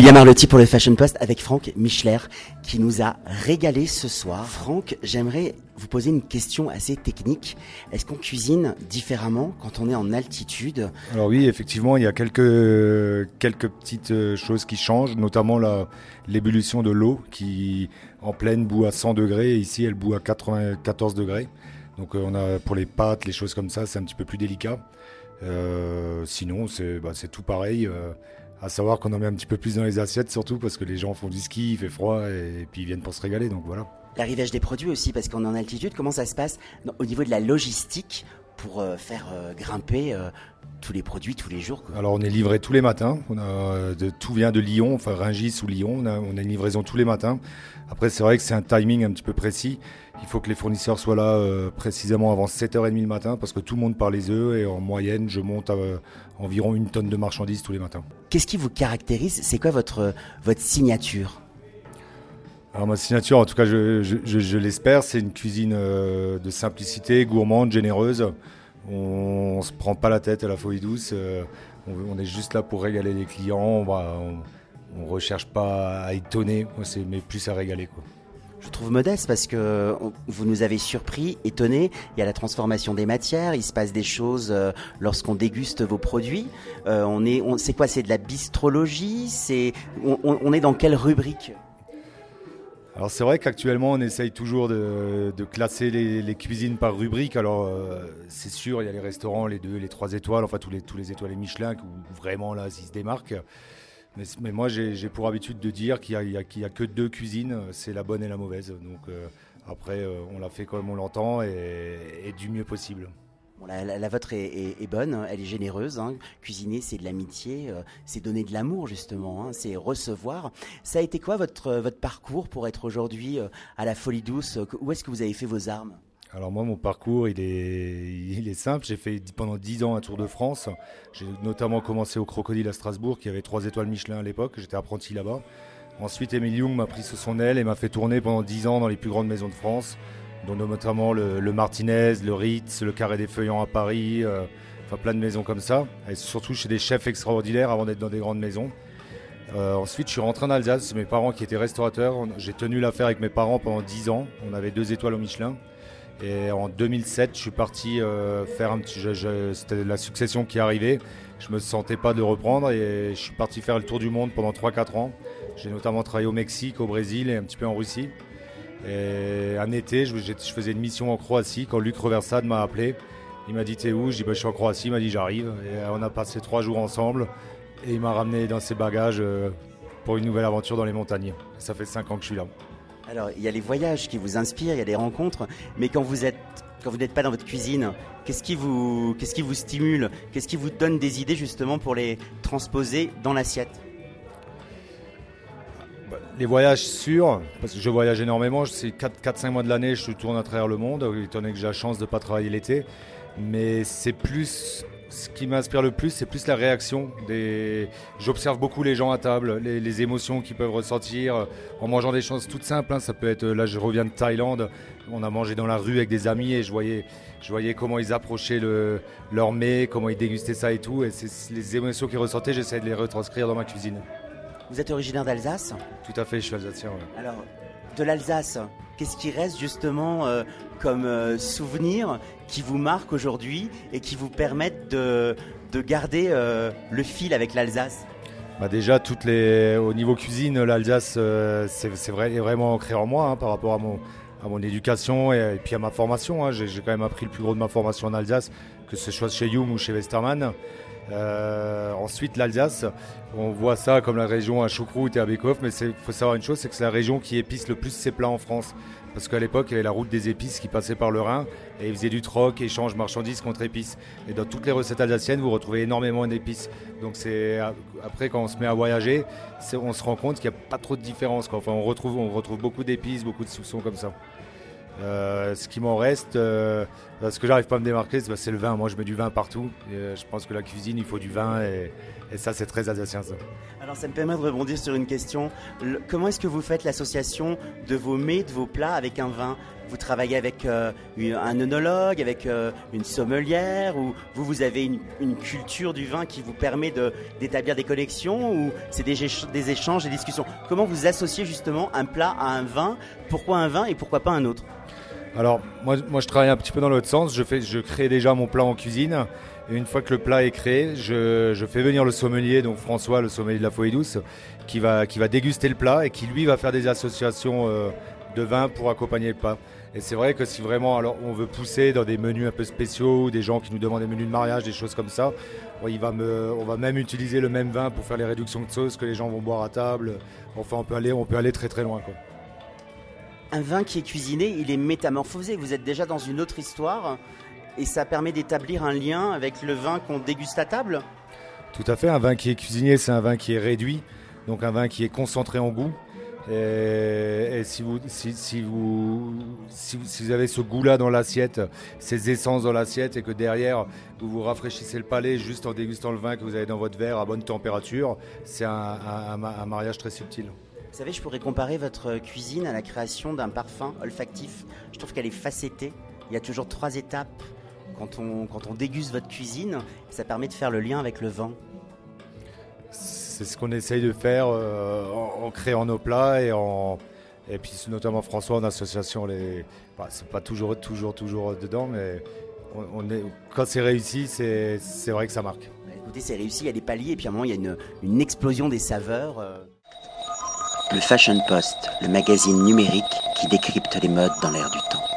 William Arlotti pour le Fashion Post avec Franck Michler qui nous a régalé ce soir. Franck, j'aimerais vous poser une question assez technique. Est-ce qu'on cuisine différemment quand on est en altitude? Alors oui, effectivement, il y a quelques, quelques petites euh, choses qui changent, notamment l'ébullition de l'eau qui en pleine bout à 100 degrés et ici elle bout à 94 degrés. Donc euh, on a pour les pâtes, les choses comme ça, c'est un petit peu plus délicat. Euh, sinon, c'est bah, tout pareil. À savoir qu'on en met un petit peu plus dans les assiettes, surtout parce que les gens font du ski, il fait froid et, puis ils viennent pour se régaler, donc voilà. L'arrivage des produits aussi, parce qu'on est en altitude, comment ça se passe au niveau de la logistique pour euh, faire euh, grimper euh, tous les produits tous les jours Alors on est livré tous les matins, on a, de, tout vient de Lyon, enfin Rungis ou Lyon, on a, on a une livraison tous les matins. Après c'est vrai que c'est un timing un petit peu précis, il faut que les fournisseurs soient là précisément avant 7h30 le matin parce que tout le monde part les œufs et en moyenne je monte à environ une tonne de marchandises tous les matins. Qu'est-ce qui vous caractérise? C'est quoi votre, votre signature? Alors ma signature, en tout cas je, l'espère, c'est une cuisine euh, de simplicité, gourmande, généreuse. On, ne se prend pas la tête à la folie douce. Euh, on, est juste là pour régaler les clients. On ne recherche pas à étonner, mais plus à régaler. Quoi je trouve modeste parce que vous nous avez surpris, étonné. Il y a la transformation des matières, il se passe des choses euh, lorsqu'on déguste vos produits. Euh, on est, on, c'est quoi? C'est de la bistrologie? C'est, on, est dans quelle rubrique? Alors c'est vrai qu'actuellement on essaye toujours de, classer les, cuisines par rubrique. Alors euh, c'est sûr, il y a les restaurants, les deux, les trois étoiles, enfin tous les, tous les étoiles et Michelin où vraiment là ils se démarquent. Mais, moi, j'ai pour habitude de dire qu'il n'y a, que deux cuisines, c'est la bonne et la mauvaise. Donc euh, après, euh, on la fait comme on l'entend et, du mieux possible. La, vôtre est, bonne, elle est généreuse. Hein. Cuisiner, c'est de l'amitié, euh, c'est donner de l'amour justement, hein. c'est recevoir. Ça a été quoi votre, votre parcours pour être aujourd'hui à la Folie Douce Où est-ce que vous avez fait vos armes? Alors moi, mon parcours, il est, il est simple. J'ai fait pendant 10 ans un Tour de France. J'ai notamment commencé au Crocodile à Strasbourg, qui avait 3 étoiles Michelin à l'époque. J'étais apprenti là-bas. Ensuite, Emile Young m'a pris sous son aile et m'a fait tourner pendant 10 ans dans les plus grandes maisons de France, dont notamment le, Martinez, le Ritz, le Carré des Feuillants à Paris, euh, plein de maisons comme ça. Et surtout chez des chefs extraordinaires avant d'être dans des grandes maisons. Euh, ensuite, je suis rentré en Alsace. C'est mes parents qui étaient restaurateurs. J'ai tenu l'affaire avec mes parents pendant 10 ans. On avait deux étoiles au Michelin. Et en 2007, je suis parti euh, faire un petit. C'était la succession qui arrivait. Je me sentais pas de reprendre et je suis parti faire le tour du monde pendant 3-4 ans. J'ai notamment travaillé au Mexique, au Brésil et un petit peu en Russie. Et un été, je, faisais une mission en Croatie quand Luc Reversade m'a appelé. Il m'a dit T'es où? Je dis bah, Je suis en Croatie. Il m'a dit J'arrive. Et on a passé trois jours ensemble. Et il m'a ramené dans ses bagages euh, pour une nouvelle aventure dans les montagnes. ça fait 5 ans que je suis là. Alors, il y a les voyages qui vous inspirent, il y a les rencontres, mais quand vous n'êtes pas dans votre cuisine, qu'est-ce qui vous qu'est-ce qui vous stimule? Qu'est-ce qui vous donne des idées justement pour les transposer dans l'assiette? Les voyages sûrs, parce que je voyage énormément, c'est 4-5 mois de l'année, je tourne à travers le monde, étant donné que j'ai la chance de ne pas travailler l'été. Mais c'est plus ce qui m'inspire le plus, c'est plus la réaction. Des... J'observe beaucoup les gens à table, les, émotions qu'ils peuvent ressentir euh, en mangeant des choses toutes simples. Hein. Ça peut être, là je reviens de Thaïlande, on a mangé dans la rue avec des amis et je voyais, je voyais comment ils approchaient le, leur mets, comment ils dégustaient ça et tout. Et c'est les émotions qu'ils ressentaient, j'essaie de les retranscrire dans ma cuisine. Vous êtes originaire d'Alsace Tout à fait, je suis alsacien. Alors, de l'Alsace, qu'est-ce qui reste justement euh, comme euh, souvenir qui vous marque aujourd'hui et qui vous permettent de, de garder euh, le fil avec l'Alsace? Bah déjà, toutes les, au niveau cuisine, l'Alsace, c'est vrai, vraiment ancré en moi hein, par rapport à mon, à mon éducation et, puis à ma formation. Hein. J'ai quand même appris le plus gros de ma formation en Alsace, que ce soit chez Youm ou chez Westermann. Euh, ensuite, l'Alsace, on voit ça comme la région à choucroute et à Bécoff, mais il faut savoir une chose, c'est que c'est la région qui épice le plus ses plats en France. Parce qu'à l'époque, il y avait la route des épices qui passait par le Rhin et ils faisaient du troc, échange marchandises contre épices. Et dans toutes les recettes alsaciennes, vous retrouvez énormément d'épices. Donc c'est après quand on se met à voyager, on se rend compte qu'il n'y a pas trop de différence. Enfin, on retrouve, on retrouve beaucoup d'épices, beaucoup de soupçons comme ça. Euh, ce qui m'en reste, euh, ce que j'arrive pas à me démarquer, c'est le vin. Moi, je mets du vin partout. Euh, je pense que la cuisine, il faut du vin et, ça, c'est très alsacien. Alors, ça me permet de rebondir sur une question. comment est-ce que vous faites l'association de vos mets, de vos plats avec un vin? Vous travaillez avec euh, un œnologue, avec une sommelière, ou vous, vous avez une, culture du vin qui vous permet d'établir des connexions, ou c'est des échanges, des discussions? Comment vous associez justement un plat à un vin? Pourquoi un vin et pourquoi pas un autre? Alors, moi, moi, je travaille un petit peu dans l'autre sens. Je, crée déjà mon plat en cuisine. Et une fois que le plat est créé, je, fais venir le sommelier, donc François, le sommelier de la Folie Douce, qui va, déguster le plat et qui lui va faire des associations euh, de vin pour accompagner le plat. Et c'est vrai que si vraiment alors, on veut pousser dans des menus un peu spéciaux, des gens qui nous demandent des menus de mariage, des choses comme ça, on va même utiliser le même vin pour faire les réductions de sauce que les gens vont boire à table. Enfin, on peut aller, on peut aller très très loin. Un vin qui est cuisiné, il est métamorphosé. Vous êtes déjà dans une autre histoire et ça permet d'établir un lien avec le vin qu'on déguste à table Tout à fait. Un vin qui est cuisiné, c'est un vin qui est réduit, donc un vin qui est concentré en goût. Et, si, vous, si, vous, si, vous avez ce goût-là dans l'assiette, ces essences dans l'assiette, et que derrière vous vous rafraîchissez le palais juste en dégustant le vin que vous avez dans votre verre à bonne température, c'est un mariage très subtil. Vous savez, je pourrais comparer votre cuisine à la création d'un parfum olfactif. Je trouve qu'elle est facettée. Il y a toujours trois étapes quand on, quand on déguste votre cuisine. Ça permet de faire le lien avec le vin. C'est ce qu'on essaye de faire euh, en, créant nos plats et en, et puis notamment François en association les bah, c'est pas toujours toujours toujours dedans mais on, est, quand c'est réussi c'est vrai que ça marque bah, écoutez c'est réussi il y a des paliers et puis à un moment il y a une, une explosion des saveurs euh. Le Fashion Post, le magazine numérique qui décrypte les modes dans l'air du temps.